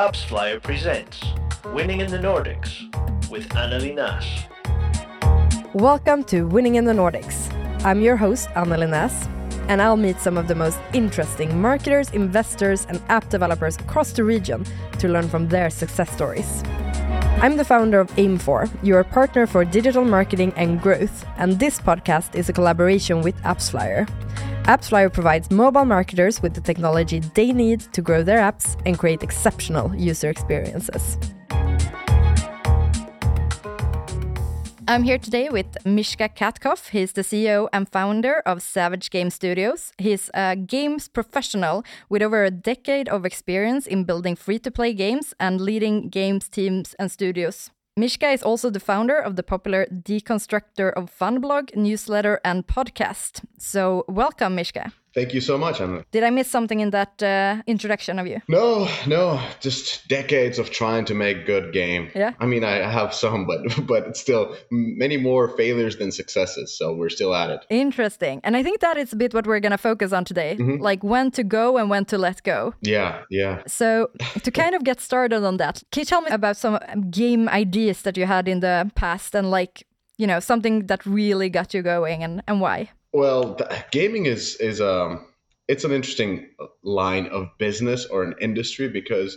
AppsFlyer presents Winning in the Nordics with Anneli Nass. Welcome to Winning in the Nordics. I'm your host, Anneli Nass, and I'll meet some of the most interesting marketers, investors, and app developers across the region to learn from their success stories. I'm the founder of Aim4, your partner for digital marketing and growth, and this podcast is a collaboration with AppsFlyer. AppsFlyer provides mobile marketers with the technology they need to grow their apps and create exceptional user experiences. I'm here today with Mishka Katkoff. He's the CEO and founder of Savage Game Studios. He's a games professional with over a decade of experience in building free to play games and leading games teams and studios. Mishka is also the founder of the popular Deconstructor of Fun blog, newsletter, and podcast. So, welcome, Mishka. Thank you so much, Anna. Did I miss something in that uh, introduction of you? No, no, just decades of trying to make good game. Yeah. I mean, I have some, but but it's still many more failures than successes. So we're still at it. Interesting, and I think that is a bit what we're gonna focus on today, mm-hmm. like when to go and when to let go. Yeah, yeah. So to kind of get started on that, can you tell me about some game ideas that you had in the past and like you know something that really got you going and and why? Well, gaming is is um it's an interesting line of business or an industry because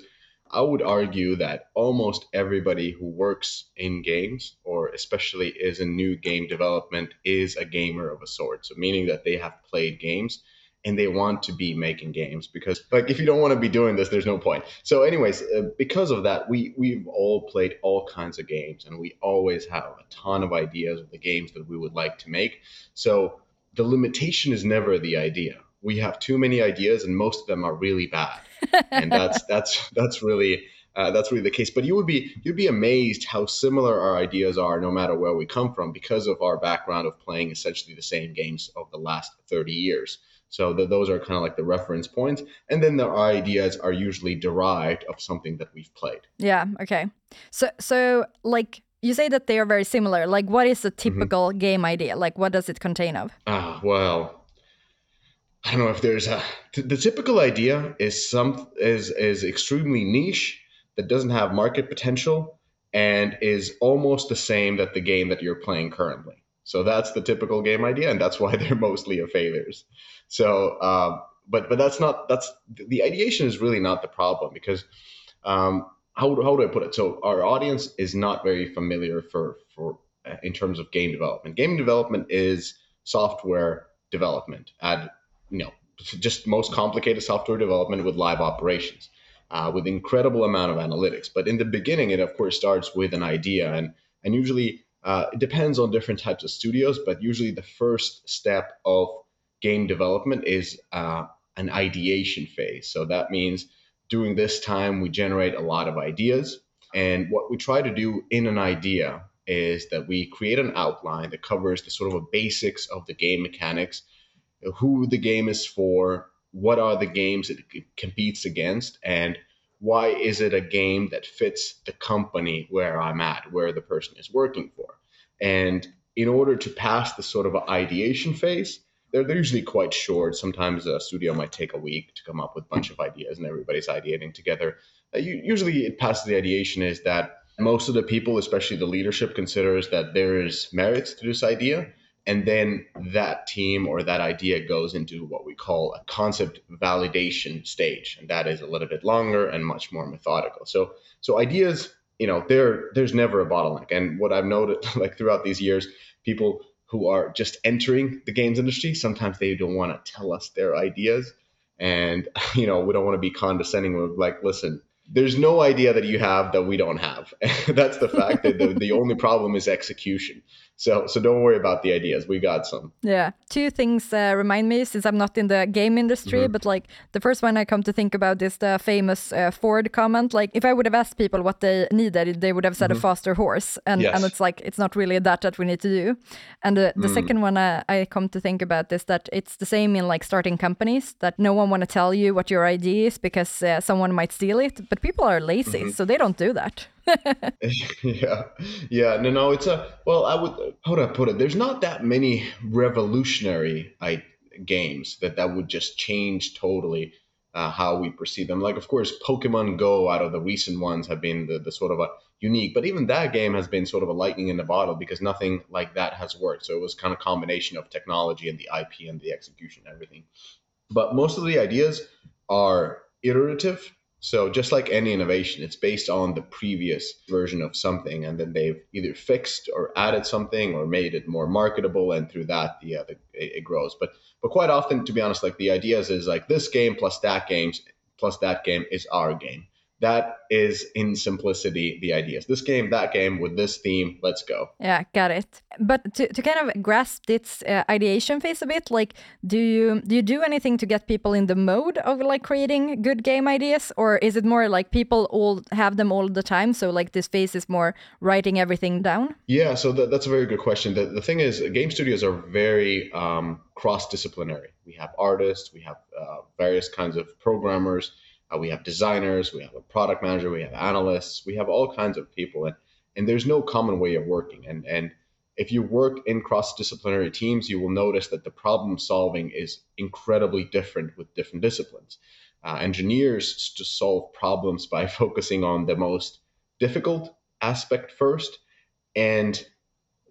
I would argue that almost everybody who works in games or especially is in new game development is a gamer of a sort. So meaning that they have played games and they want to be making games because like if you don't want to be doing this there's no point so anyways uh, because of that we we've all played all kinds of games and we always have a ton of ideas of the games that we would like to make so the limitation is never the idea. We have too many ideas, and most of them are really bad, and that's that's that's really uh, that's really the case. But you would be you'd be amazed how similar our ideas are, no matter where we come from, because of our background of playing essentially the same games of the last thirty years. So the, those are kind of like the reference points, and then the ideas are usually derived of something that we've played. Yeah. Okay. So so like you say that they are very similar. Like, what is a mm-hmm. typical mm-hmm. game idea? Like, what does it contain of? Ah, well, I don't know if there's a. The typical idea is some is is extremely niche that doesn't have market potential and is almost the same that the game that you're playing currently. So that's the typical game idea, and that's why they're mostly a failures. So, uh, but but that's not that's the ideation is really not the problem because um, how, how do I put it? So our audience is not very familiar for for uh, in terms of game development. Game development is software development at you know just most complicated software development with live operations uh, with incredible amount of analytics. But in the beginning, it of course starts with an idea and and usually uh, it depends on different types of studios. But usually the first step of game development is uh, an ideation phase. So that means during this time, we generate a lot of ideas. And what we try to do in an idea is that we create an outline that covers the sort of basics of the game mechanics, who the game is for, what are the games it competes against, and why is it a game that fits the company where I'm at, where the person is working for. And in order to pass the sort of ideation phase, they're, they're usually quite short. Sometimes a studio might take a week to come up with a bunch of ideas and everybody's ideating together. Uh, you, usually, it passes the ideation is that most of the people, especially the leadership, considers that there is merit to this idea. And then that team or that idea goes into what we call a concept validation stage. And that is a little bit longer and much more methodical. So, so ideas, you know, there, there's never a bottleneck. And what I've noted like throughout these years, people who are just entering the games industry, sometimes they don't want to tell us their ideas. And, you know, we don't want to be condescending. We're like, listen, there's no idea that you have that we don't have. That's the fact that the, the only problem is execution. So so don't worry about the ideas. We got some. Yeah, two things uh, remind me since I'm not in the game industry, mm -hmm. but like the first one I come to think about is the famous uh, Ford comment. Like if I would have asked people what they needed, they would have said mm -hmm. a mm-hmm. faster horse, and yes. and it's like it's not really that that we need to do. And the, the mm. second one uh, I come to think about is that it's the same in like starting companies that no one want to tell you what your idea is because uh, someone might steal it, but people are lazy, -hmm. so they don't do that. yeah, yeah. No, no. It's a well. I would how do I put it? There's not that many revolutionary I, games that that would just change totally uh, how we perceive them. Like, of course, Pokemon Go out of the recent ones have been the, the sort of a unique, but even that game has been sort of a lightning in the bottle because nothing like that has worked. So it was kind of combination of technology and the IP and the execution and everything. But most of the ideas are iterative. So just like any innovation, it's based on the previous version of something, and then they've either fixed or added something or made it more marketable, and through that, uh, the it, it grows. But but quite often, to be honest, like the ideas is like this game plus that games plus that game is our game that is in simplicity the ideas. This game that game with this theme let's go. Yeah got it. But to, to kind of grasp its uh, ideation phase a bit like do you do you do anything to get people in the mode of like creating good game ideas? Or is it more like people all have them all the time so like this phase is more writing everything down? Yeah so that, that's a very good question. The, the thing is game studios are very um, cross-disciplinary. We have artists we have uh, various kinds of programmers uh, we have designers, we have a product manager, we have analysts, we have all kinds of people, and and there's no common way of working. And and if you work in cross-disciplinary teams, you will notice that the problem solving is incredibly different with different disciplines. Uh, engineers to solve problems by focusing on the most difficult aspect first, and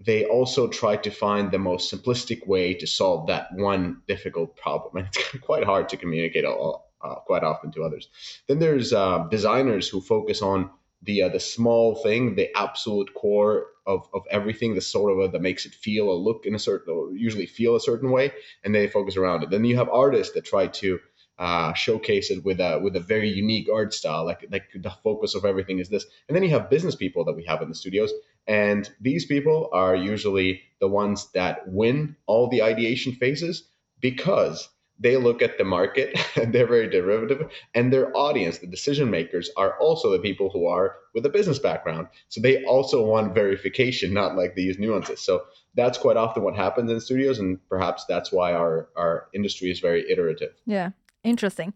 they also try to find the most simplistic way to solve that one difficult problem. And it's quite hard to communicate all, uh, quite often to others. Then there's uh, designers who focus on the uh, the small thing, the absolute core of, of everything, the sort of a, that makes it feel or look in a certain, usually feel a certain way, and they focus around it. Then you have artists that try to uh, showcase it with a with a very unique art style, like like the focus of everything is this. And then you have business people that we have in the studios, and these people are usually the ones that win all the ideation phases because they look at the market and they're very derivative and their audience the decision makers are also the people who are with a business background. So they also want verification not like these nuances. So that's quite often what happens in studios and perhaps that's why our our industry is very iterative. Yeah interesting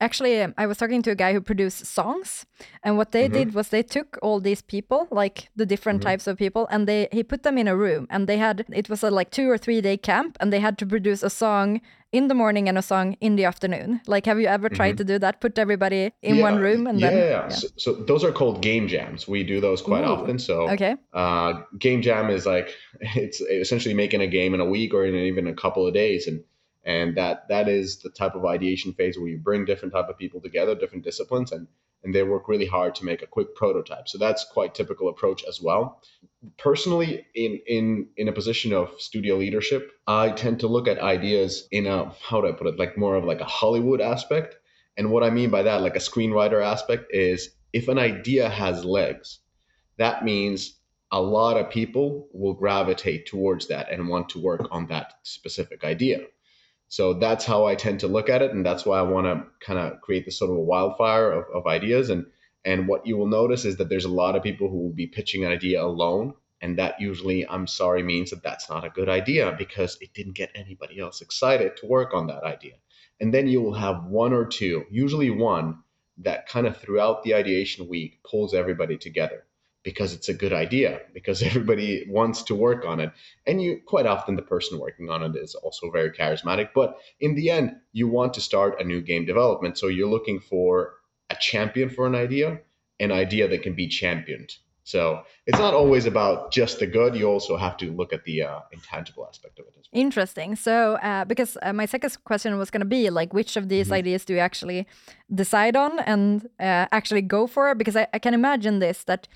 actually um, i was talking to a guy who produced songs and what they mm-hmm. did was they took all these people like the different mm-hmm. types of people and they he put them in a room and they had it was a like two or three day camp and they had to produce a song in the morning and a song in the afternoon like have you ever tried mm-hmm. to do that put everybody in yeah, one room and yeah, then yeah. So, so, those are called game jams we do those quite Ooh. often so okay uh, game jam is like it's essentially making a game in a week or in even a couple of days and and that that is the type of ideation phase where you bring different type of people together different disciplines and and they work really hard to make a quick prototype. So that's quite typical approach as well. Personally in in in a position of studio leadership i tend to look at ideas in a how do i put it like more of like a hollywood aspect. And what i mean by that like a screenwriter aspect is if an idea has legs that means a lot of people will gravitate towards that and want to work on that specific idea so that's how I tend to look at it, and that's why I want to kind of create this sort of a wildfire of, of ideas. And and what you will notice is that there's a lot of people who will be pitching an idea alone, and that usually, I'm sorry, means that that's not a good idea because it didn't get anybody else excited to work on that idea. And then you will have one or two, usually one, that kind of throughout the ideation week pulls everybody together because it's a good idea because everybody wants to work on it and you quite often the person working on it is also very charismatic but in the end you want to start a new game development so you're looking for a champion for an idea an idea that can be championed so it's not always about just the good. You also have to look at the uh, intangible aspect of it. Well. Interesting. So uh, because uh, my second question was going to be like, which of these mm -hmm. ideas do you actually decide on and uh, actually go for? Because I, I, can imagine this that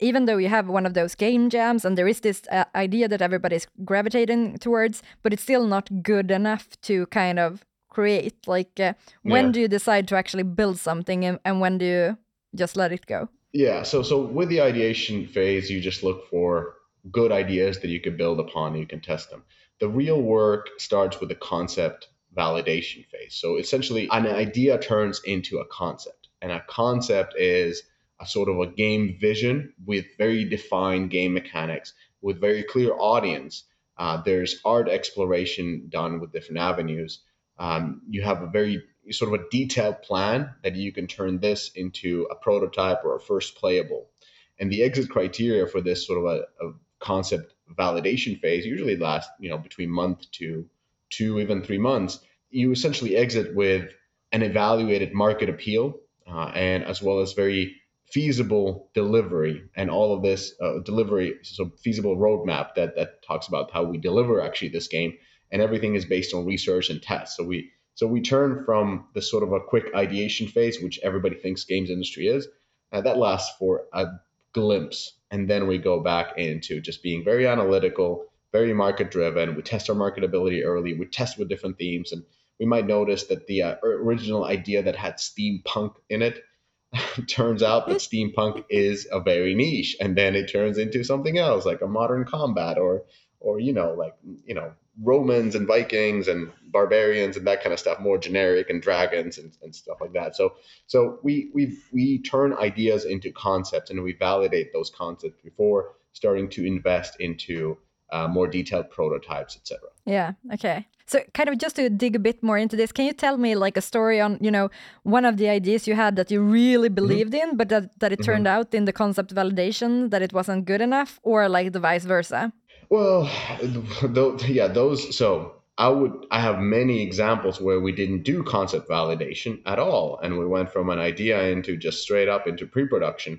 even though you have one of those game jams and there is this uh, idea that everybody's gravitating towards, but it's still not good enough to kind of create. Like, uh, when yeah. do you decide to actually build something, and, and when do you just let it go? Yeah. So, so with the ideation phase, you just look for good ideas that you can build upon. And you can test them. The real work starts with the concept validation phase. So essentially, an idea turns into a concept, and a concept is a sort of a game vision with very defined game mechanics, with very clear audience. Uh, there's art exploration done with different avenues. Um, you have a very sort of a detailed plan that you can turn this into a prototype or a first playable. And the exit criteria for this sort of a, a concept validation phase usually lasts, you know, between month to two, even three months. You essentially exit with an evaluated market appeal uh, and as well as very feasible delivery and all of this uh, delivery so feasible roadmap that that talks about how we deliver actually this game and everything is based on research and tests. So we so we turn from the sort of a quick ideation phase which everybody thinks games industry is and that lasts for a glimpse. And then we go back into just being very analytical very market driven we test our marketability early. We test with different themes. And we might notice that the uh, original idea that had steampunk in it turns out that steampunk is a very niche and then it turns into something else like a modern combat or or you know like you know romans and vikings and barbarians and that kind of stuff more generic and dragons and, and stuff like that. So so we we we turn ideas into concepts and we validate those concepts before starting to invest into uh, more detailed prototypes etc yeah okay so kind of just to dig a bit more into this, can you tell me like a story on, you know, one of the ideas you had that you really mm-hmm. believed mm -hmm. in, but that, that it turned mm -hmm. out in the concept validation that it wasn't good enough or like the vice versa? Well, th yeah, those, so I would, I have many examples where we didn't do concept validation at all. And we went from an idea into just straight up into pre-production.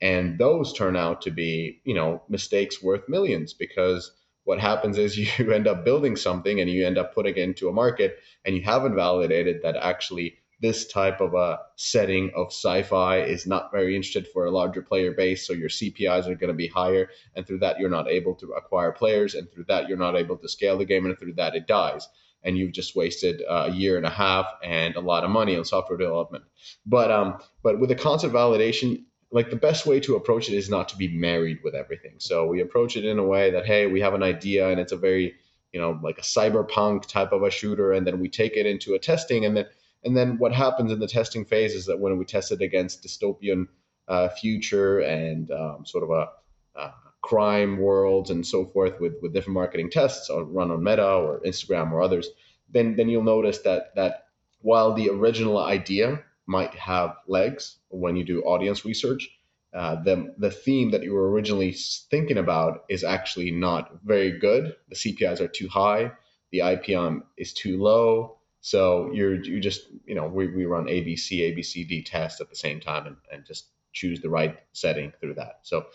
And those turn out to be, you know, mistakes worth millions because what happens is you end up building something and you end up putting it into a market and you haven't validated that actually this type of a setting of sci-fi is not very interested for a larger player base so your cpis are going to be higher and through that you're not able to acquire players and through that you're not able to scale the game and through that it dies. And you've just wasted a year and a half and a lot of money on software development. But um but with the concept validation like the best way to approach it is not to be married with everything. So we approach it in a way that hey, we have an idea and it's a very you know like a cyberpunk type of a shooter, and then we take it into a testing, and then and then what happens in the testing phase is that when we test it against dystopian uh, future and um, sort of a uh, crime worlds and so forth with with different marketing tests or run on Meta or Instagram or others, then then you'll notice that that while the original idea might have legs when you do audience research. Uh, the the theme that you were originally thinking about is actually not very good. The CPIs are too high. The IPM is too low. So you're you just you know we, we run ABC ABCD tests at the same time and, and just choose the right setting through that. So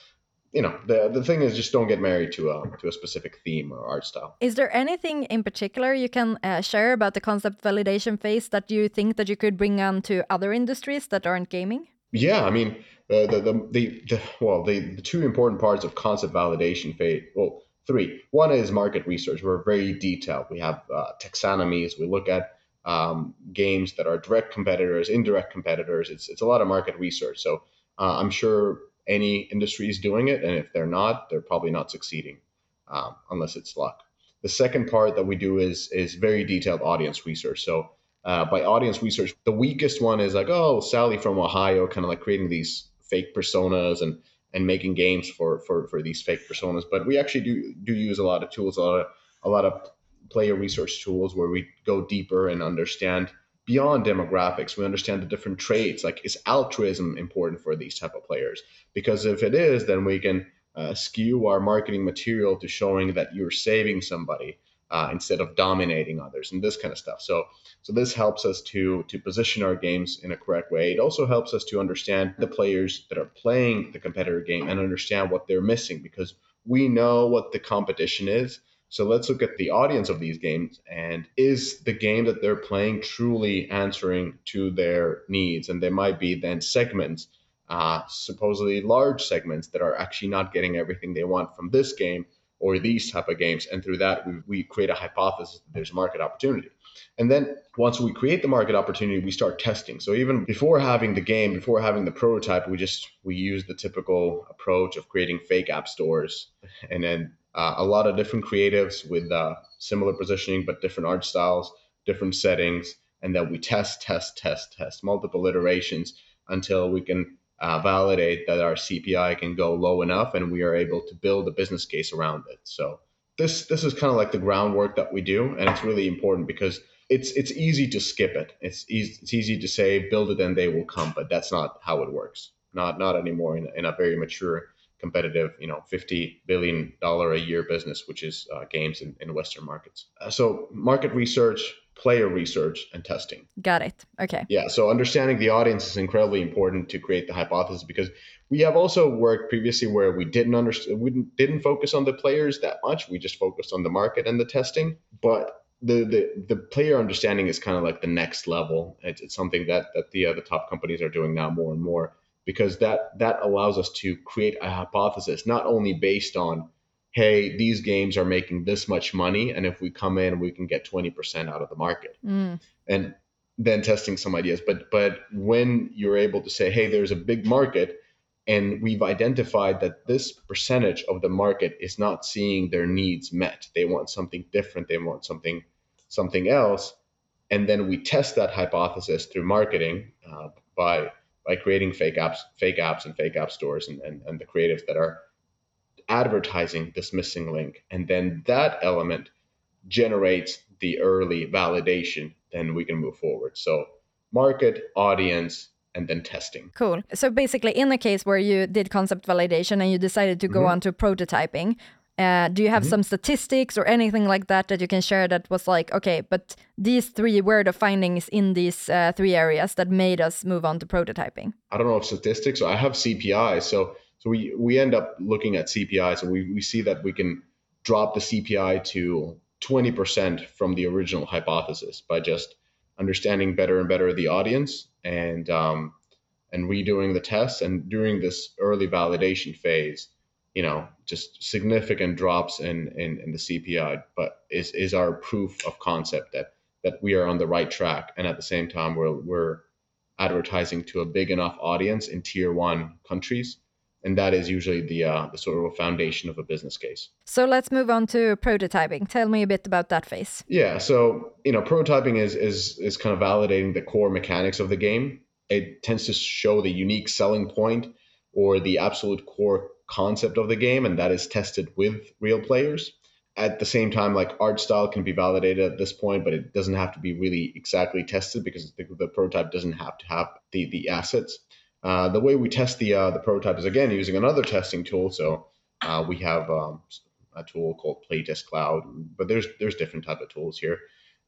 you know the the thing is just don't get married to a to a specific theme or art style. Is there anything in particular you can uh, share about the concept validation phase that you think that you could bring on to other industries that aren't gaming? Yeah i mean uh, the, the, the the well the the two important parts of concept validation phase well three. One is market research. We're very detailed. We have uh, taxonomies. We look at um, games that are direct competitors indirect competitors. It's it's a lot of market research. So uh, i'm sure any industry is doing it. And if they're not, they're probably not succeeding um, unless it's luck. The second part that we do is is very detailed audience research. So uh, by audience research, the weakest one is like, oh, Sally from Ohio, kind of like creating these fake personas and and making games for for for these fake personas. But we actually do do use a lot of tools, a lot of a lot of player research tools where we go deeper and understand beyond demographics we understand the different traits like is altruism important for these type of players? Because if it is then we can uh, skew our marketing material to showing that you're saving somebody uh, instead of dominating others and this kind of stuff. So so this helps us to to position our games in a correct way. It also helps us to understand the players that are playing the competitor game and understand what they're missing because we know what the competition is so let's look at the audience of these games and is the game that they're playing truly answering to their needs? And there might be then segments, uh, supposedly large segments that are actually not getting everything they want from this game or these type of games. And through that, we, we create a hypothesis that there's market opportunity. And then once we create the market opportunity, we start testing. So even before having the game, before having the prototype, we just we use the typical approach of creating fake app stores and then uh, a lot of different creatives with uh, similar positioning but different art styles, different settings, and then we test, test, test, test multiple iterations until we can uh, validate that our CPI can go low enough and we are able to build a business case around it. So this this is kind of like the groundwork that we do, and it's really important because it's it's easy to skip it. It's easy, it's easy to say build it and they will come, but that's not how it works. Not not anymore in, in a very mature competitive, you know, fifty billion dollar a year business, which is uh, games in, in Western markets. Uh, so market research, player research and testing. Got it. Okay. Yeah. So understanding the audience is incredibly important to create the hypothesis because we have also worked previously where we didn't understand, we didn't focus on the players that much. We just focused on the market and the testing. But the the, the player understanding is kind of like the next level. It's, it's something that that the uh, the top companies are doing now more and more because that that allows us to create a hypothesis not only based on hey, these games are making this much money, and if we come in, we can get 20% out of the market. Mm. And then testing some ideas. But but when you're able to say, hey, there's a big market, and we've identified that this percentage of the market is not seeing their needs met. They want something different. They want something something else. And then we test that hypothesis through marketing uh, by by creating fake apps, fake apps, and fake app stores, and, and, and the creatives that are advertising this missing link. And then that element generates the early validation, then we can move forward. So, market, audience, and then testing. Cool. So, basically, in the case where you did concept validation and you decided to go mm-hmm. on to prototyping, uh, do you have mm-hmm. some statistics or anything like that that you can share that was like, okay, but these three were the findings in these uh, three areas that made us move on to prototyping? I don't know if statistics, I have CPI. So so we, we end up looking at CPI. So we, we see that we can drop the CPI to 20% from the original hypothesis by just understanding better and better the audience and um, and redoing the tests. And during this early validation phase, you know, just significant drops in, in, in the CPI, but is, is our proof of concept that that we are on the right track. And at the same time, we're, we're advertising to a big enough audience in tier one countries and that is usually the uh, the sort of foundation of a business case. So let's move on to prototyping. Tell me a bit about that phase. Yeah, so you know, prototyping is is is kind of validating the core mechanics of the game. It tends to show the unique selling point or the absolute core concept of the game, and that is tested with real players. At the same time, like art style can be validated at this point, but it doesn't have to be really exactly tested because the, the prototype doesn't have to have the the assets. Uh, the way we test the uh, the prototype is again using another testing tool. So uh, we have um, a tool called PlaytestCloud, but there's there's different type of tools here.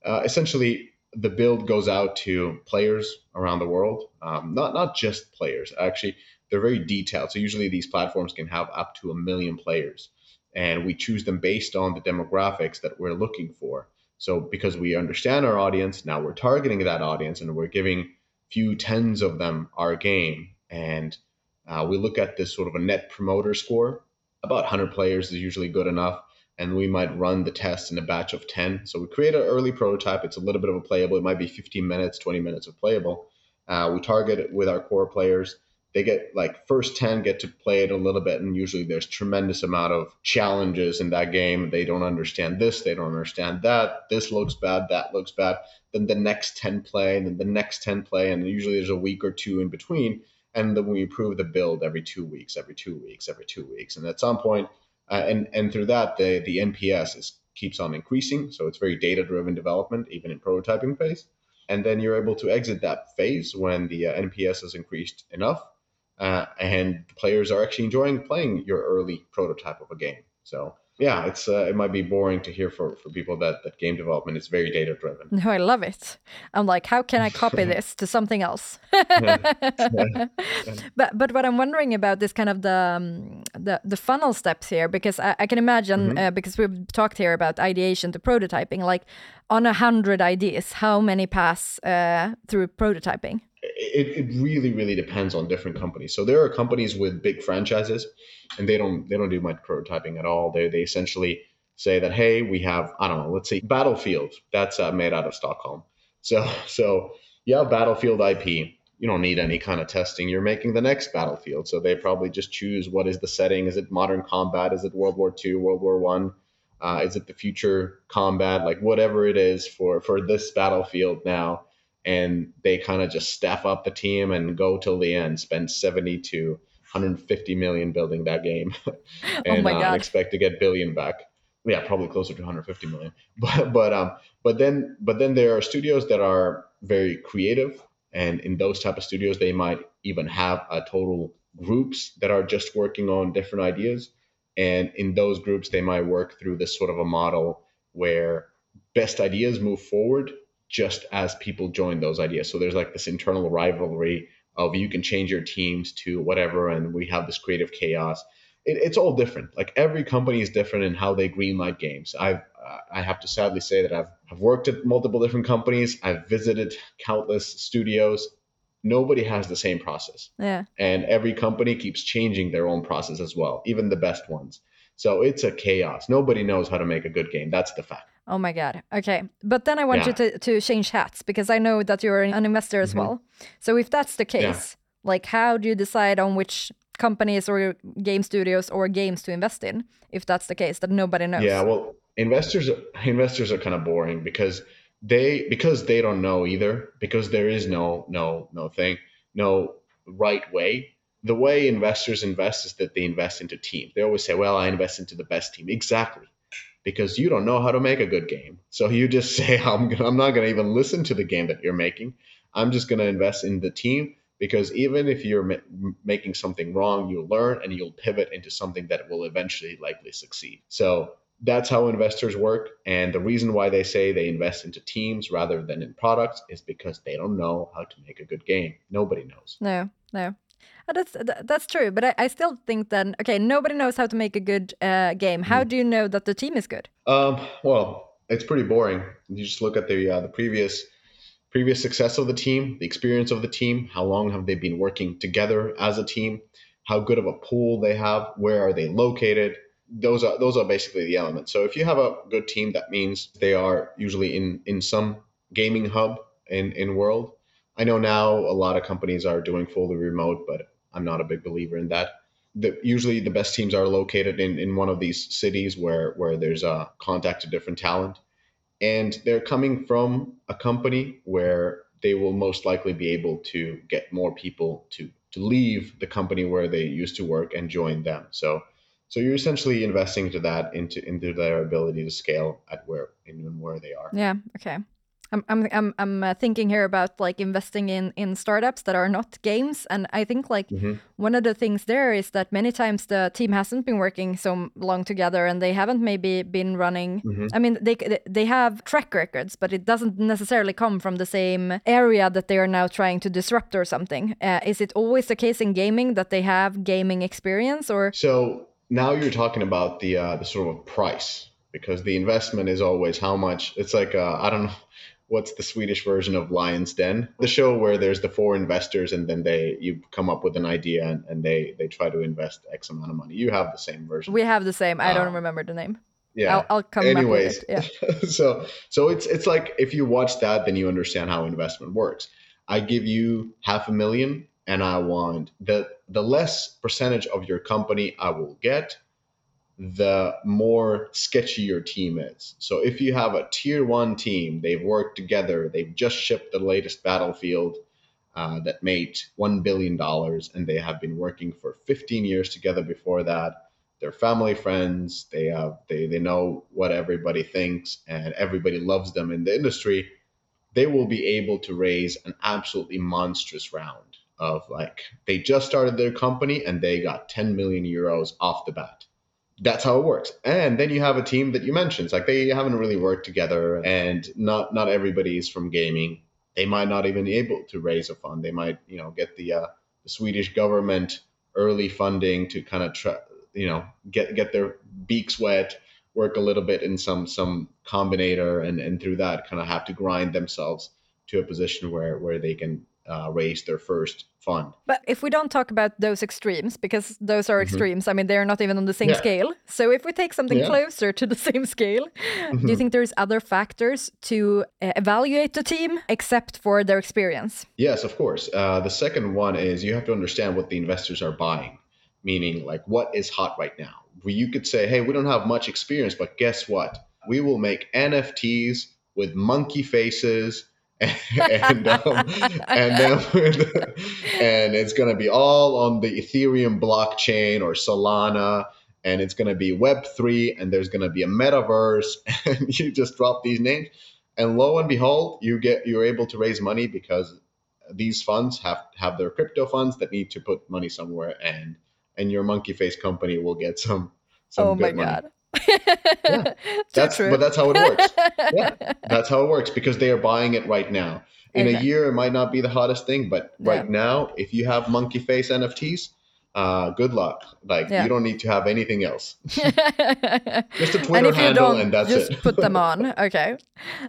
Uh, essentially, the build goes out to players around the world, um, not not just players. Actually, they're very detailed. So usually these platforms can have up to a million players, and we choose them based on the demographics that we're looking for. So because we understand our audience, now we're targeting that audience, and we're giving few tens of them our game. And uh, we look at this sort of a net promoter score. About 100 players is usually good enough. And we might run the test in a batch of 10. So we create an early prototype. It's a little bit of a playable. It might be 15 minutes, 20 minutes of playable. Uh, we target it with our core players they get like first 10 get to play it a little bit and usually there's tremendous amount of challenges in that game. They don't understand this they don't understand that this looks bad that looks bad. Then the next 10 play and then the next 10 play and usually there's a week or two in between. And then we improve the build every two weeks every two weeks every two weeks. And at some point uh, and and through that the the nps is keeps on increasing. So it's very data driven development even in prototyping phase. And then you're able to exit that phase when the uh, nps has increased enough uh, and players are actually enjoying playing your early prototype of a game. So yeah, it's uh, it might be boring to hear for, for people that that game development is very data driven. No, I love it. I'm like, how can I copy this to something else? But but what I'm wondering about is kind of the um, the the funnel steps here because I, I can imagine mm -hmm. uh, because we've talked here about ideation to prototyping. Like on a hundred ideas, how many pass uh, through prototyping? It, it really really depends on different companies. So there are companies with big franchises and they don't they don't do much prototyping at all. They, they essentially say that hey we have i don't know let's say battlefield that's uh, made out of stockholm. So so you have battlefield ip you don't need any kind of testing. You're making the next battlefield. So they probably just choose what is the setting. Is it modern combat? Is it world war ii world war one? Uh, is it the future combat? Like whatever it is for for this battlefield now and they kind of just staff up the team and go till the end, spend 70 to 150 million building that game, and oh uh, expect to get billion back. Yeah, probably closer to 150 million. But but um but then but then there are studios that are very creative, and in those type of studios, they might even have a total groups that are just working on different ideas, and in those groups, they might work through this sort of a model where best ideas move forward just as people join those ideas. So there's like this internal rivalry of you can change your teams to whatever, and we have this creative chaos. It, it's all different. Like every company is different in how they greenlight games. I've I have to sadly say that I've, I've worked at multiple different companies. I've visited countless studios. Nobody has the same process. Yeah. And every company keeps changing their own process as well, even the best ones. So it's a chaos. Nobody knows how to make a good game. That's the fact. Oh my god. Okay. But then I want you to, to change hats because I know that you're an investor as Mhm. well. So if that's the case, like how do you decide on which companies or game studios or games to invest in if that's the case that nobody knows? Yeah, well, investors investors are kind of boring because they because they don't know either because there is no no no thing no right way. The way investors invest is that they invest into teams. They always say, "Well, I invest into the best team." Exactly. Because you don't know how to make a good game. So you just say, "I'm gonna, I'm not going to even listen to the game that you're making. I'm just going to invest in the team because even if you're making something wrong, you'll learn and you'll pivot into something that will eventually likely succeed. So that's how investors work. And the reason why they say they invest into teams rather than in products is because they don't know how to make a good game. Nobody knows. No, no. Uh, That's that's true, but I, I still think then okay, nobody knows how to make a good uh, game. How do you know that the team is good? Um, well, it's pretty boring. You just look at the uh, the previous previous success of the team, the experience of the team, how long have they been working together as a team, how good of a pool they have, where are they located. Those are those are basically the elements. So if you have a good team, that means they are usually in in some gaming hub in in world. I know now a lot of companies are doing fully remote, but I'm not a big believer in that. The, usually the best teams are located in, in one of these cities where where there's a contact to different talent and they're coming from a company where they will most likely be able to get more people to to leave the company where they used to work and join them so so you're essentially investing into that into into their ability to scale at where in where they are Yeah. Okay. I'm I'm I'm I'm uh, thinking here about like investing in in startups that are not games, and I think like Mhm. one of the things there is that many times the team hasn't been working so long together, and they haven't maybe been running. Mhm. I mean, they they have track records, but it doesn't necessarily come from the same area that they are now trying to disrupt or something. Uh, is it always the case in gaming that they have gaming experience, or So now you're talking about the uh, the sort of price because the investment is always how much. It's like uh, I don't know what's the Swedish version of Lion's Den, the show where there's the four investors and then they you come up with an idea and, and they they try to invest X amount of money. You have the same version. we have the same? I don't Um, remember the name. yeah. I'll, I'll come Anyways, up with it. Yeah. so so it's it's like if you watch that, then you understand how investment works. I give you half a million, and I want the the less percentage of your company I will get, the more sketchy your team is. So if you have a tier one team, they've worked together, they've just shipped the latest battlefield. Uh, that made one billion dollars, and they have been working for 15 years together before that they're family friends they have they, they know what everybody thinks and everybody loves them in the industry they will be able to raise an absolutely monstrous round of like they just started their company and they got 10 million euros off the bat that's how it works. And then you have a team that you mentioned. Like they haven't really worked together and not not everybody is from gaming. They might not even be able to raise a fund. They might you know get the uh, the swedish government early funding to kind of try you know get get their beaks wet work a little bit in some some combinator and and through that kind of have to grind themselves to a position where where they can uh, raise their first fund But if we don't talk about those extremes, because those are extremes, I mean, they're not even on the same Mm-hmm. Yeah. scale. So if we take something Yeah. closer to the same scale, do Mm-hmm. you think there's other factors to uh, evaluate the team except for their experience? Yes, of course. Uh, the second one is you have to understand what the investors are buying, meaning like what is hot right now. You could say, hey, we don't have much experience, but guess what? We will make NFTs with monkey faces. And um, and then and it's going to be all on the Ethereum blockchain or Solana and it's going to be web3 and there's going to be a metaverse and you just drop these names and lo and behold you get you're able to raise money because these funds have have their crypto funds that need to put money somewhere and and your monkey face company will get some some oh good my money. god. Too That's true. but that's how it works. yeah, that's how it works because they are buying it right now. In a year, it might not be the hottest thing, but right Yeah. now, if you have monkey face NFTs, uh, good luck. Like Yeah. you don't need to have anything else. Just a Twitter you handle, and that's just it. put them on. Okay.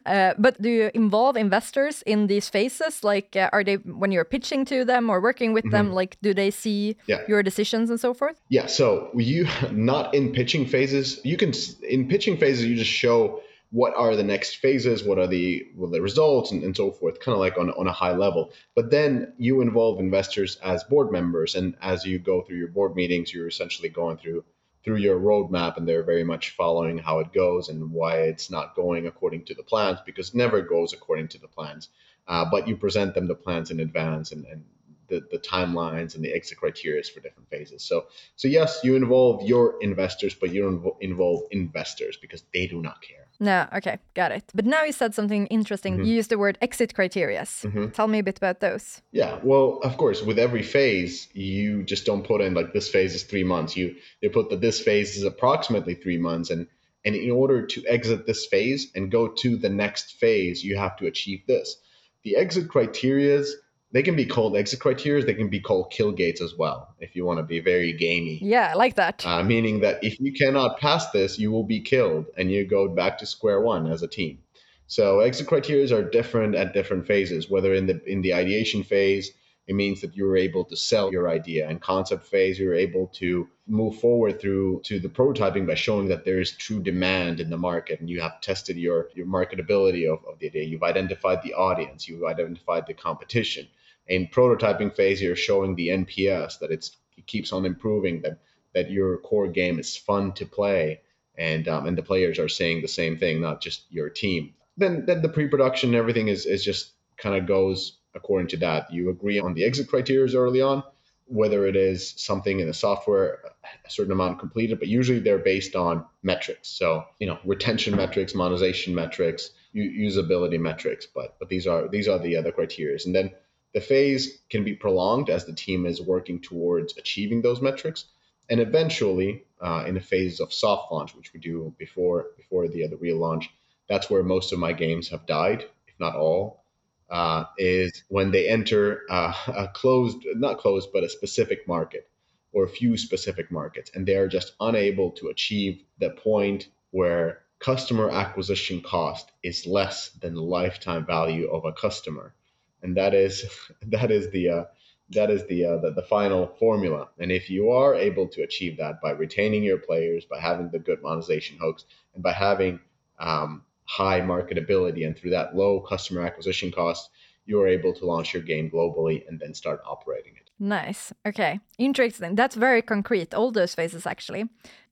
Uh, but do you involve investors in these phases? Like, uh, are they when you're pitching to them or working with them? Like, do they see Mm-hmm. Yeah. your decisions and so forth? Yeah, so you not in pitching phases. You can in pitching phases you just show what are the next phases, what are the are the results, and, and so forth, kind of like on on a high level. But then you involve investors as board members, and as you go through your board meetings, you're essentially going through through your roadmap, and they're very much following how it goes and why it's not going according to the plans, because it never goes according to the plans. Uh, but you present them the plans in advance and, and the, the timelines and the exit criteria for different phases. So so yes, you involve your investors, but you don't involve investors because they do not care. No, okay, got it. But now you said something interesting. Mm-hmm. You used the word exit criterias. Tell me a bit about those. Yeah, well, of course, with every phase, you just don't put in like this phase is three months. You you put that this phase is approximately three months, and and in order to exit this phase and go to the next phase, you have to achieve this. The exit criterias they can be called exit criteria. They can be called kill gates as well, if you want to be very gamey. Yeah, I like that. uh, meaning that if you cannot pass this, you will be killed and you go back to square one as a team. So exit criteria are different at different phases. Whether in the in the ideation phase, it means that you're able to sell your idea, and concept phase, you're able to move forward through to the prototyping by showing that there is true demand in the market, and you have tested your your marketability of, of the idea. You've identified the audience, you've identified the competition. In prototyping phase, you're showing the NPS that it keeps on improving, that that your core game is fun to play, and um, and the players are saying the same thing, not just your team. Then then the pre-production everything is is just kind of goes according to that. You agree on the exit criteria early on, whether it is something in the software a certain amount completed, but usually they're based on metrics. So you know retention metrics, monetization metrics, usability metrics. But but these are these are the other criteria, and then the phase can be prolonged as the team is working towards achieving those metrics. And eventually uh, in the phases of soft launch which we do before before the, the real launch that's where most of my games have died if not all uh, is when they enter uh, a closed not closed but a specific market or a few specific markets. And they are just unable to achieve the point where customer acquisition cost is less than the lifetime value of a customer and that is that is the uh, that is the, uh, the the final formula. And if you are able to achieve that by retaining your players, by having the good monetization hooks, and by having um, high marketability, and through that low customer acquisition cost, you are able to launch your game globally and then start operating it. Nice. Okay. Interesting. That's very concrete, all those phases actually.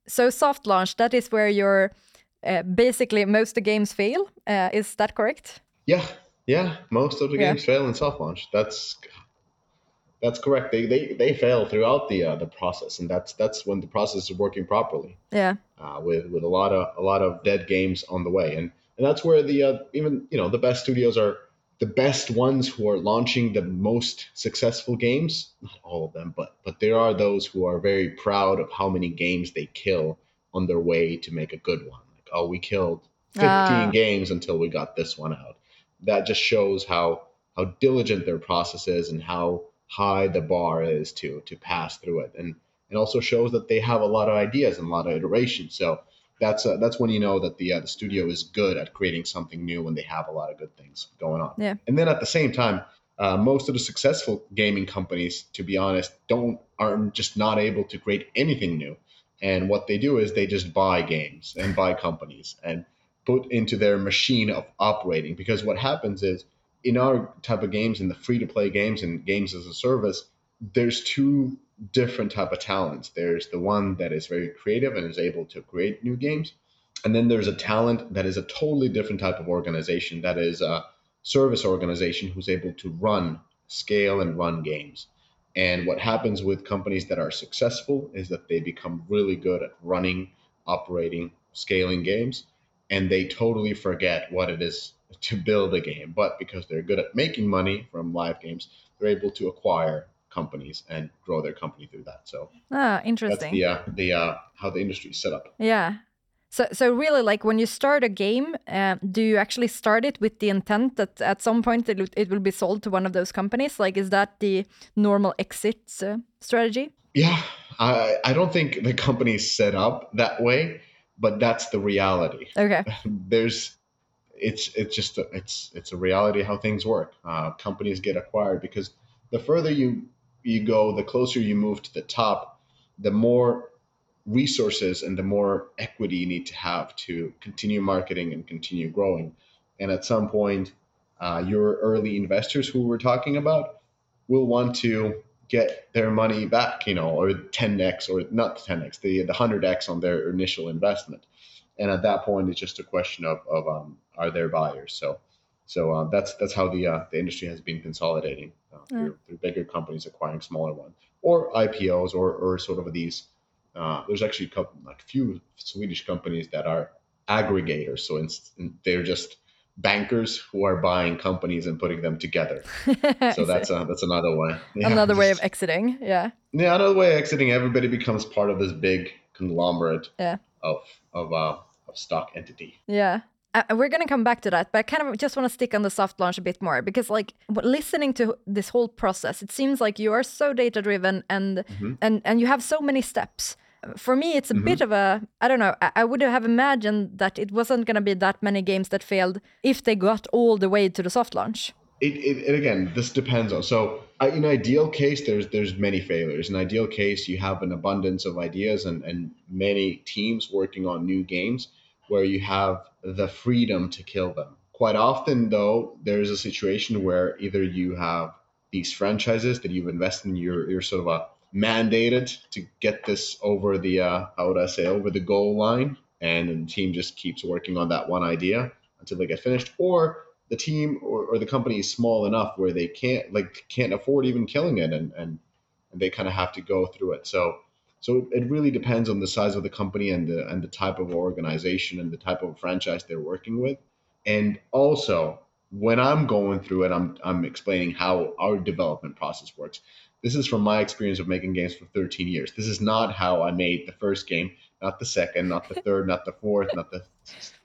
So, soft launch, that is where you're uh, basically most of the games fail. Uh, is that correct? Yeah, yeah. Most of the Yeah. games fail in soft launch. That's that's correct. They they, they fail throughout the uh, the process, and that's that's when the process is working properly. Yeah. uh, with with a lot of a lot of dead games on the way, and and that's where the uh, even you know the best studios are the best ones who are launching the most successful games. Not all of them, but but there are those who are very proud of how many games they kill on their way to make a good one. Like oh, we killed fifteen Ah. games until we got this one out. That just shows how how diligent their process is and how high the bar is to to pass through it. And it also shows that they have a lot of ideas and a lot of iteration. So that's uh, that's when you know that the uh, the studio is good at creating something new when they have a lot of good things going on. Yeah. and then at the same time uh, most of the successful gaming companies to be honest don't aren't just not able to create anything new. And what they do is they just buy games and buy companies. And put into their machine of operating. Because what happens is in our type of games in the free to play games and games as a service there's two different type of talents. There's the one that is very creative and is able to create new games and then there's a talent that is a totally different type of organization that is a service organization who's able to run scale and run games. And what happens with companies that are successful is that they become really good at running operating scaling games and they totally forget what it is to build a game. But because they're good at making money from live games, they're able to acquire companies and grow their company through that. So Ah, that's interesting. the uh, the uh, how the industry is set up. Yeah. So, so really, like when you start a game, uh, do you actually start it with the intent that at some point it, it will be sold to one of those companies? Like, is that the normal exit uh, strategy? Yeah, I, I don't think the company's set up that way, but that's the reality. Okay. There's, it's it's just a, it's it's a reality how things work. Uh, companies get acquired because the further you you go, the closer you move to the top, the more resources and the more equity you need to have to continue marketing and continue growing. And at some point, uh, your early investors who we're talking about will want to get their money back, you know, or 10x or not 10x, the, the 100x on their initial investment. And at that point, it's just a question of, of um, are there buyers? So, so uh, that's that's how the uh, the industry has been consolidating uh, through, through, bigger companies acquiring smaller ones, or IPOs, or or sort of these uh, there's actually a couple, like few Swedish companies that are aggregators. So they're just bankers who are buying companies and putting them together. so that's a, that's another way. Yeah. Another way of exiting. Yeah. Yeah, another way of exiting. Everybody becomes part of this big conglomerate yeah. of of uh, of stock entity. Yeah. Uh, we're going to come back to that, but I kind of just want to stick on the soft launch a bit more because, like, listening to this whole process, it seems like you are so data driven and mm-hmm. and and you have so many steps. For me, it's a mm-hmm. bit of a I don't know. I, I would have imagined that it wasn't going to be that many games that failed if they got all the way to the soft launch. It, it, it again, this depends on. So, in ideal case, there's there's many failures. In ideal case, you have an abundance of ideas and and many teams working on new games where you have the freedom to kill them. Quite often, though, there's a situation where either you have these franchises that you've invested in, you're, you're sort of a mandated to get this over the, uh, how would I say, over the goal line, and the team just keeps working on that one idea until they get finished, or the team or, or the company is small enough where they can't like can't afford even killing it and and, and they kind of have to go through it so so it really depends on the size of the company and the and the type of organization and the type of franchise they're working with. And also, when I'm going through it, I'm I'm explaining how our development process works. This is from my experience of making games for 13 years. This is not how I made the first game, not the second, not the third, not the fourth, not the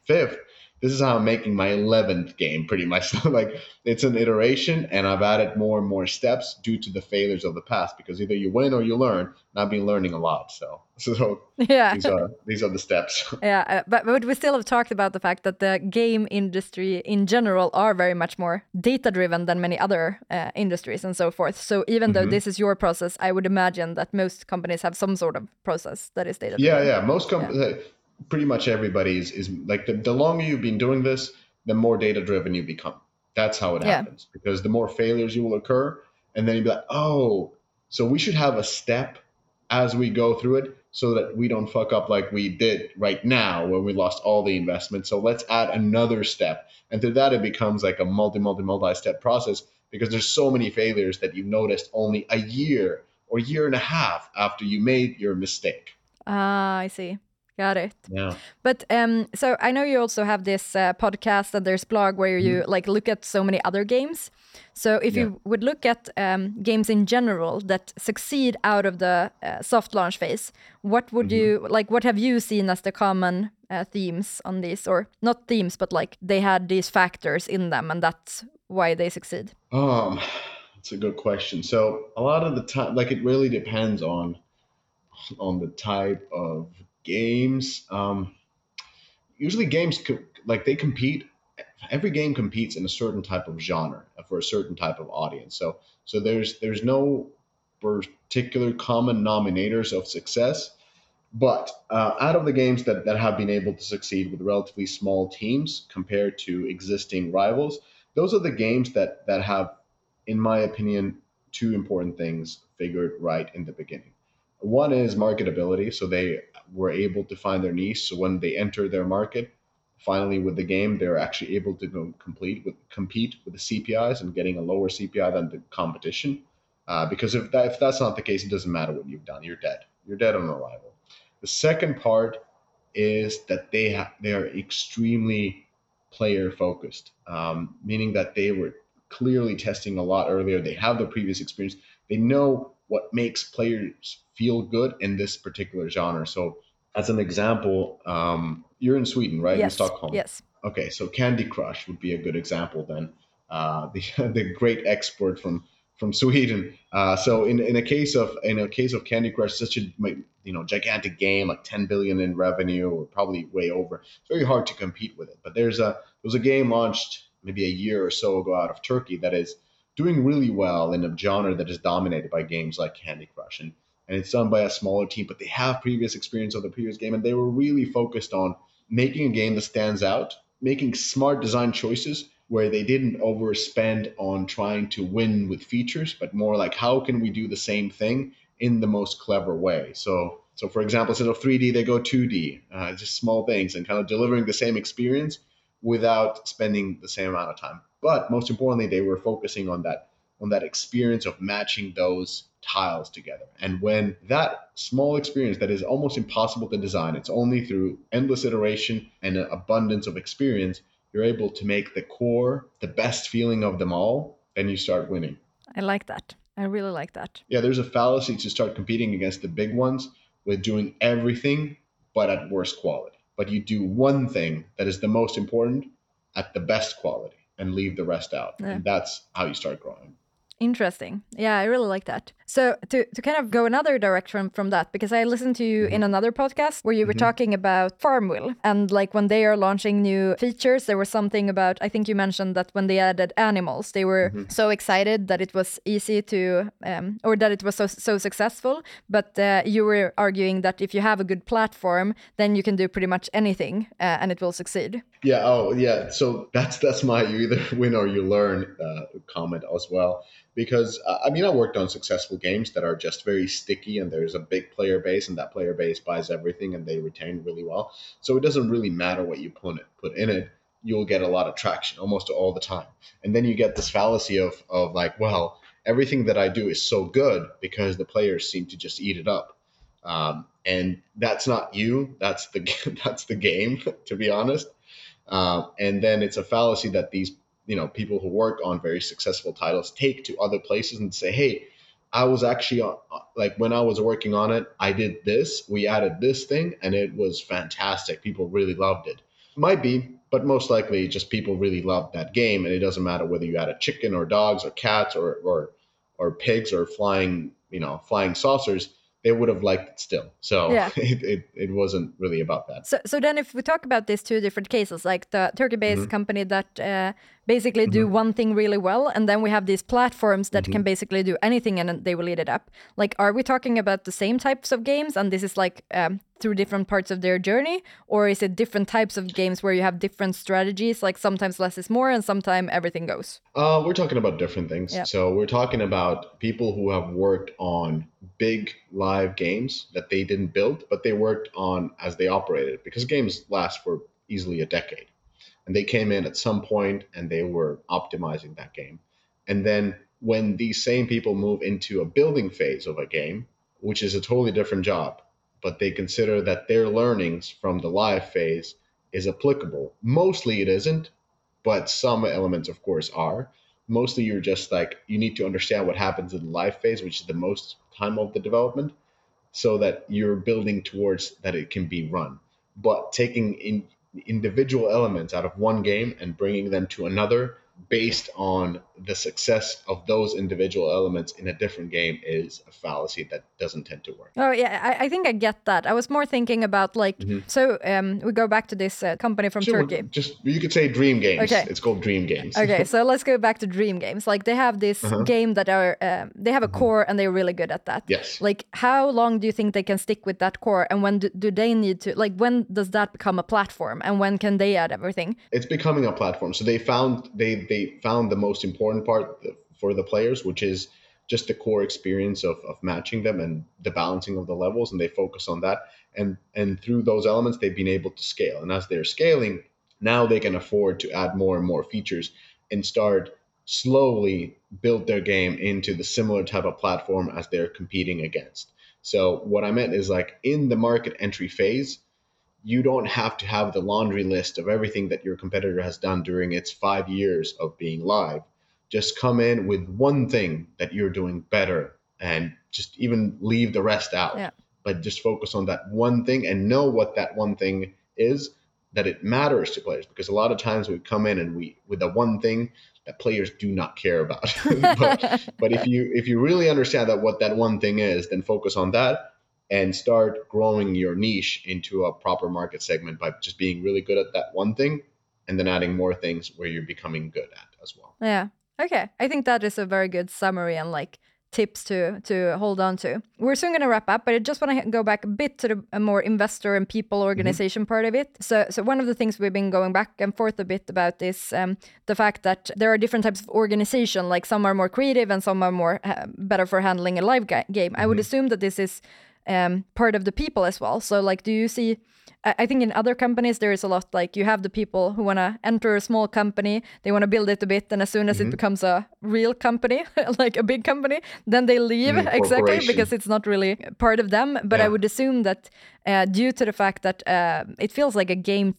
fifth this is how I'm making my 11th game pretty much. like it's an iteration and I've added more and more steps due to the failures of the past because either you win or you learn. And I've been learning a lot. So, so yeah, these are, these are the steps. yeah. Uh, but, but we still have talked about the fact that the game industry in general are very much more data driven than many other uh, industries and so forth. So even though mm-hmm. this is your process, I would imagine that most companies have some sort of process that is data driven. Yeah. Yeah. Most companies. Yeah pretty much everybody is, is like the, the longer you've been doing this, the more data driven you become. That's how it yeah. happens because the more failures you will occur, and then you'll be like, oh, so we should have a step as we go through it so that we don't fuck up like we did right now when we lost all the investment. So let's add another step. And through that, it becomes like a multi, multi, multi step process because there's so many failures that you've noticed only a year or year and a half after you made your mistake. Ah, uh, I see. Got it. Yeah. But um, so I know you also have this uh, podcast and there's blog where you mm. like look at so many other games. So if yeah. you would look at um, games in general that succeed out of the uh, soft launch phase, what would mm -hmm. you like? What have you seen as the common uh, themes on these, or not themes, but like they had these factors in them, and that's why they succeed? Um, that's a good question. So a lot of the time, like it really depends on on the type of games. Um, usually, games co- like they compete. Every game competes in a certain type of genre for a certain type of audience. So, so there's there's no particular common nominators of success. But uh, out of the games that, that have been able to succeed with relatively small teams compared to existing rivals, those are the games that that have, in my opinion, two important things figured right in the beginning. One is marketability, so they were able to find their niche. So when they enter their market, finally with the game, they're actually able to complete with compete with the CPIs and getting a lower CPI than the competition. Uh, because if that if that's not the case, it doesn't matter what you've done. You're dead. You're dead on arrival. The second part is that they have they are extremely player focused, um, meaning that they were clearly testing a lot earlier. They have the previous experience. They know what makes players feel good in this particular genre. So as an example, um, you're in Sweden, right? In. Stockholm. Yes. Okay, so Candy Crush would be a good example then. Uh, the the great export from from Sweden. Uh, so in, in a case of in a case of Candy Crush, such a you know gigantic game like 10 billion in revenue or probably way over, it's very hard to compete with it. But there's a there's a game launched maybe a year or so ago out of Turkey that is doing really well in a genre that is dominated by games like Candy Crush and and it's done by a smaller team, but they have previous experience of the previous game and they were really focused on making a game that stands out, making smart design choices where they didn't overspend on trying to win with features, but more like how can we do the same thing in the most clever way. So, so for example, instead of 3D, they go 2D, uh, just small things, and kind of delivering the same experience without spending the same amount of time. But most importantly, they were focusing on that on that experience of matching those tiles together. And when that small experience that is almost impossible to design, it's only through endless iteration and an abundance of experience you're able to make the core the best feeling of them all, then you start winning. I like that. I really like that. Yeah, there's a fallacy to start competing against the big ones with doing everything but at worst quality. But you do one thing that is the most important at the best quality and leave the rest out. Yeah. And that's how you start growing. Interesting. Yeah, I really like that. So to, to kind of go another direction from that, because I listened to you in mm-hmm. another podcast where you were mm-hmm. talking about Farmville and like when they are launching new features, there was something about I think you mentioned that when they added animals, they were mm-hmm. so excited that it was easy to um, or that it was so so successful. But uh, you were arguing that if you have a good platform, then you can do pretty much anything uh, and it will succeed. Yeah. Oh, yeah. So that's that's my you either win or you learn uh, comment as well because uh, I mean I worked on successful games that are just very sticky and there's a big player base and that player base buys everything and they retain really well. So it doesn't really matter what you put it, put in it, you'll get a lot of traction almost all the time. And then you get this fallacy of of like, well, everything that I do is so good because the players seem to just eat it up. Um, and that's not you. That's the that's the game, to be honest. Uh, and then it's a fallacy that these you know people who work on very successful titles take to other places and say hey i was actually on like when i was working on it i did this we added this thing and it was fantastic people really loved it might be but most likely just people really loved that game and it doesn't matter whether you added chicken or dogs or cats or or or pigs or flying you know flying saucers they would have liked it still. So yeah. it, it, it, wasn't really about that. So, so then if we talk about these two different cases, like the Turkey-based mm-hmm. company that uh, basically mm-hmm. do one thing really well, and then we have these platforms that mm-hmm. can basically do anything and they will eat it up. Like, are we talking about the same types of games, and this is like um, through different parts of their journey, or is it different types of games where you have different strategies? Like sometimes less is more, and sometimes everything goes. Uh, we're talking about different things. Yeah. So we're talking about people who have worked on big live games that they didn't build, but they worked on as they operated because games last for easily a decade and they came in at some point and they were optimizing that game. And then when these same people move into a building phase of a game, which is a totally different job, but they consider that their learnings from the live phase is applicable. Mostly it isn't, but some elements, of course, are. Mostly you're just like, you need to understand what happens in the live phase, which is the most time of the development, so that you're building towards that it can be run. But taking in individual elements out of one game and bringing them to another based on the success of those individual elements in a different game is a fallacy that doesn't tend to work. Oh yeah, I, I think I get that. I was more thinking about like mm-hmm. so. Um, we go back to this uh, company from sure, Turkey. Just you could say Dream Games. Okay, it's called Dream Games. okay, so let's go back to Dream Games. Like they have this uh-huh. game that are uh, they have a mm-hmm. core and they're really good at that. Yes. Like how long do you think they can stick with that core, and when do, do they need to like when does that become a platform, and when can they add everything? It's becoming a platform. So they found they they found the most important part for the players, which is just the core experience of, of matching them and the balancing of the levels, and they focus on that. And and through those elements, they've been able to scale. And as they're scaling, now they can afford to add more and more features and start slowly build their game into the similar type of platform as they're competing against. So what I meant is like in the market entry phase, you don't have to have the laundry list of everything that your competitor has done during its five years of being live. Just come in with one thing that you're doing better and just even leave the rest out. Yeah. but just focus on that one thing and know what that one thing is that it matters to players because a lot of times we come in and we with the one thing that players do not care about but, but if you if you really understand that what that one thing is then focus on that and start growing your niche into a proper market segment by just being really good at that one thing and then adding more things where you're becoming good at as well. Yeah. Okay. I think that is a very good summary and like tips to to hold on to. We're soon going to wrap up, but I just want to go back a bit to the a more investor and people organization mm -hmm. part of it. So, so one of the things we've been going back and forth a bit about is um, the fact that there are different types of organization. Like some are more creative and some are more uh, better for handling a live ga game. Mm -hmm. I would mm-hmm. assume that this is um, part of the people as well. So, like, do you see? I think in other companies there is a lot like you have the people who want to enter a small company, they want to build it a bit, and as soon as mm -hmm. it mm-hmm. becomes a real company, like a big company, then they leave mm, exactly because it's not really part of them. But yeah. I would assume that uh, due to the fact that uh, it feels like a game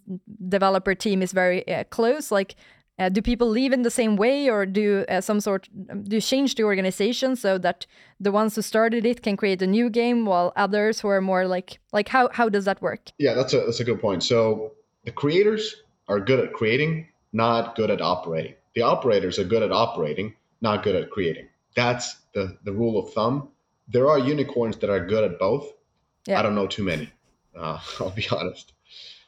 developer team is very uh, close, like uh, do people leave in the same way, or do uh, some sort do you change the organization so that the ones who started it can create a new game, while others who are more like like how how does that work? Yeah, that's a that's a good point. So the creators are good at creating, not good at operating. The operators are good at operating, not good at creating. That's the the rule of thumb. There are unicorns that are good at both. Yeah. I don't know too many. Uh, I'll be honest.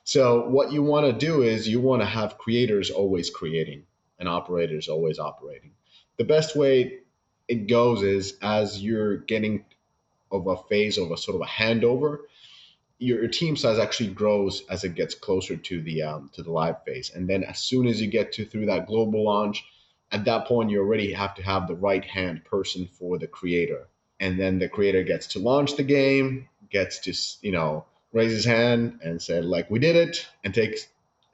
So what you want to do is you want to have creators always creating and operators always operating. The best way it goes is as you're getting of a phase of a sort of a handover, your, your team size actually grows as it gets closer to the um, to the live phase, and then as soon as you get to through that global launch, at that point you already have to have the right hand person for the creator, and then the creator gets to launch the game, gets to you know raise his hand and said like we did it and takes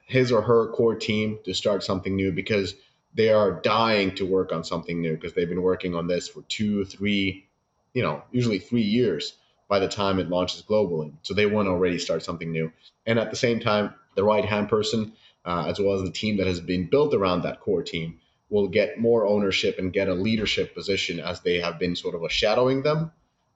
his or her core team to start something new because they are dying to work on something new because they've been working on this for two three you know usually three years by the time it launches globally. So they want to already start something new. And at the same time the right hand person uh, as well as the team that has been built around that core team will get more ownership and get a leadership position as they have been sort of shadowing them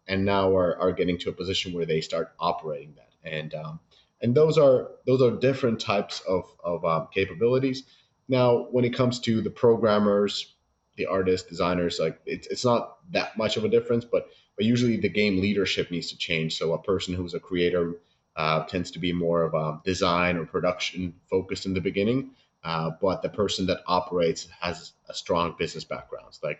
and now are, are getting to a position where they start operating that and um, and those are those are different types of of um, capabilities. Now, when it comes to the programmers, the artists, designers, like it's it's not that much of a difference, but but usually the game leadership needs to change. So a person who's a creator uh, tends to be more of a design or production focused in the beginning, uh, but the person that operates has a strong business background. Like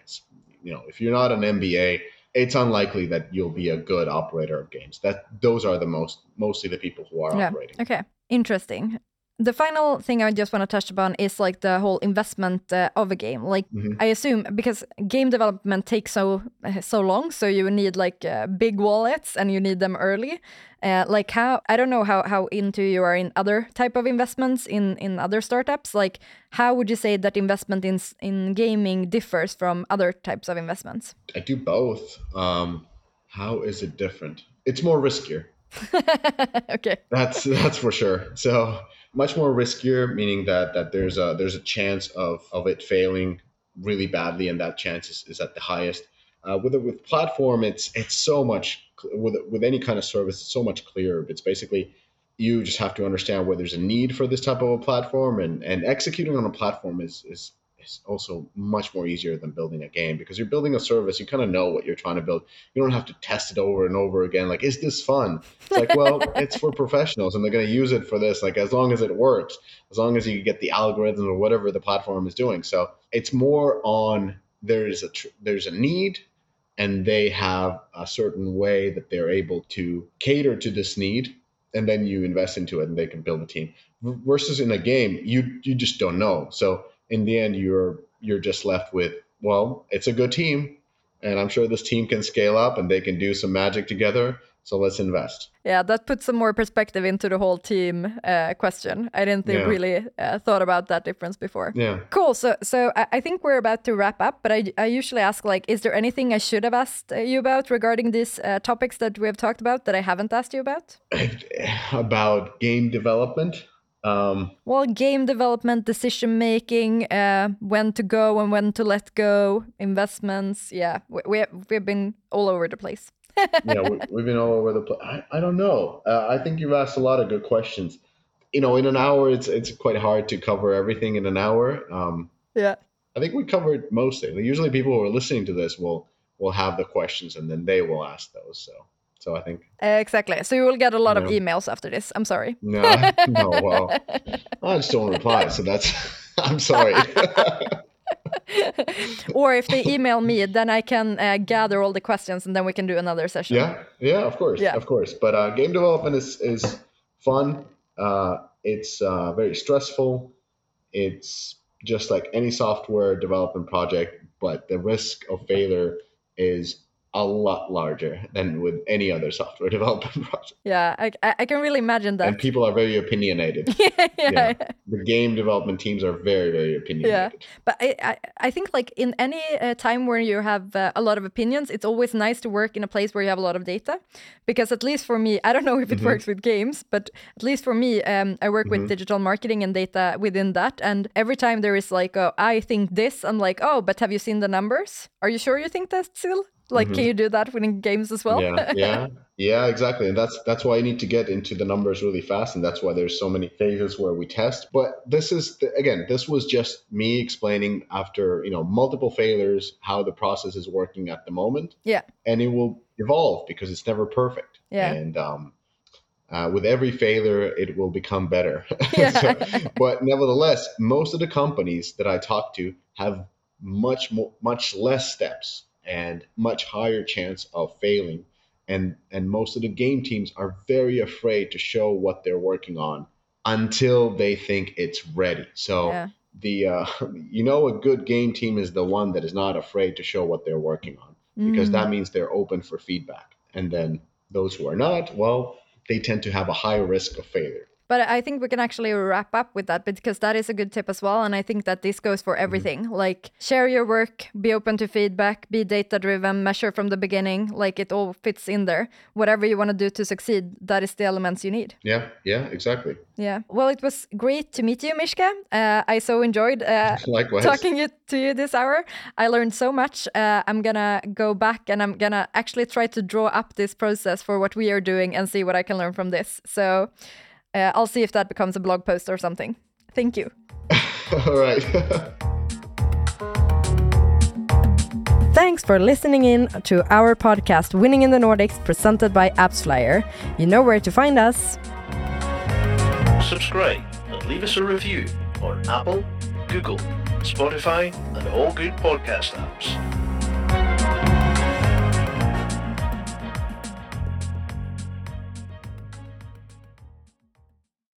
you know, if you're not an MBA it's unlikely that you'll be a good operator of games. That those are the most mostly the people who are yeah. operating. Okay, interesting the final thing I just want to touch upon is like the whole investment uh, of a game. Like mm-hmm. I assume because game development takes so uh, so long, so you need like uh, big wallets and you need them early. Uh, like how I don't know how how into you are in other type of investments in in other startups. Like how would you say that investment in in gaming differs from other types of investments? I do both. Um, how is it different? It's more riskier. okay. That's that's for sure. So much more riskier, meaning that that there's a there's a chance of of it failing really badly, and that chance is, is at the highest. Uh, with with platform, it's it's so much with with any kind of service, it's so much clearer. It's basically you just have to understand where there's a need for this type of a platform, and and executing on a platform is is is also much more easier than building a game because you're building a service you kind of know what you're trying to build. You don't have to test it over and over again like is this fun? It's like well it's for professionals and they're going to use it for this like as long as it works as long as you get the algorithm or whatever the platform is doing. So it's more on there's a tr- there's a need and they have a certain way that they're able to cater to this need and then you invest into it and they can build a team versus in a game you you just don't know. So in the end you're you're just left with well it's a good team and i'm sure this team can scale up and they can do some magic together so let's invest. Yeah that puts some more perspective into the whole team uh, question. I didn't think, yeah. really uh, thought about that difference before. Yeah. Cool so so i think we're about to wrap up but i, I usually ask like is there anything i should have asked you about regarding these uh, topics that we have talked about that i haven't asked you about? About game development um, well, game development, decision making, uh, when to go and when to let go, investments. Yeah, we, we we've been all over the place. yeah, we, we've been all over the place. I, I don't know. Uh, I think you've asked a lot of good questions. You know, in an hour, it's it's quite hard to cover everything in an hour. Um, Yeah. I think we covered most of it. Usually, people who are listening to this will will have the questions, and then they will ask those. So, so I think Uh, exactly. So you will get a lot of emails after this. I'm sorry. no, no. Well, I just don't reply, so that's. I'm sorry. or if they email me, then I can uh, gather all the questions and then we can do another session. Yeah, yeah, of course, Yeah. of course. But uh, game development is is fun. Uh, it's uh, very stressful. It's just like any software development project, but the risk of failure is a lot larger than with any other software development project. Yeah, I, I can really imagine that. And people are very opinionated. yeah, yeah. The game development teams are very, very opinionated. Yeah. But I, I, I think like in any uh, time where you have uh, a lot of opinions, it's always nice to work in a place where you have a lot of data, because at least for me, I don't know if it Mm-hmm. works with games, but at least for me, um, I work with digital marketing and data within that, and every time there is like, oh, I think this, I'm like, oh, but have you seen the numbers? Are you sure you think that still? Like, can you do that within games as well? Mm-hmm. yeah yeah yeah exactly and that's that's why you need to get into the numbers really fast and that's why there's so many phases where we test but this is the, again this was just me explaining after you know multiple failures how the process is working at the moment yeah, and it will evolve because it's never perfect Yeah. and um uh, with every failure, it will become better. Yeah. So- but nevertheless, most of the companies that I talk to have much more, much less steps and much higher chance of failing. And and most of the game teams are very afraid to show what they're working on until they think it's ready. So Yeah. the uh, you know a good game team is the one that is not afraid to show what they're working on because Mm. that means they're open for feedback. And then those who are not, well, they tend to have a high risk of failure. But I think we can actually wrap up with that because that is a good tip as well. And I think that this goes for everything. Like, share your work, be open to feedback, be data driven, measure from the beginning. Like, it all fits in there. Whatever you want to do to succeed, that is the elements you need. Yeah, yeah, exactly. Yeah. Well, it was great to meet you, Mishka. Uh, I so enjoyed uh, talking it to you this hour. I learned so much. Uh, I'm gonna go back and I'm gonna actually try to draw up this process for what we are doing and see what I can learn from this. So uh, I'll see if that becomes a blog post or something. Thank you. All right. Thanks for listening in to our podcast, Winning in the Nordics, presented by AppsFlyer. You know where to find us. Subscribe and leave us a review on Apple, Google, Spotify, and all good podcast apps.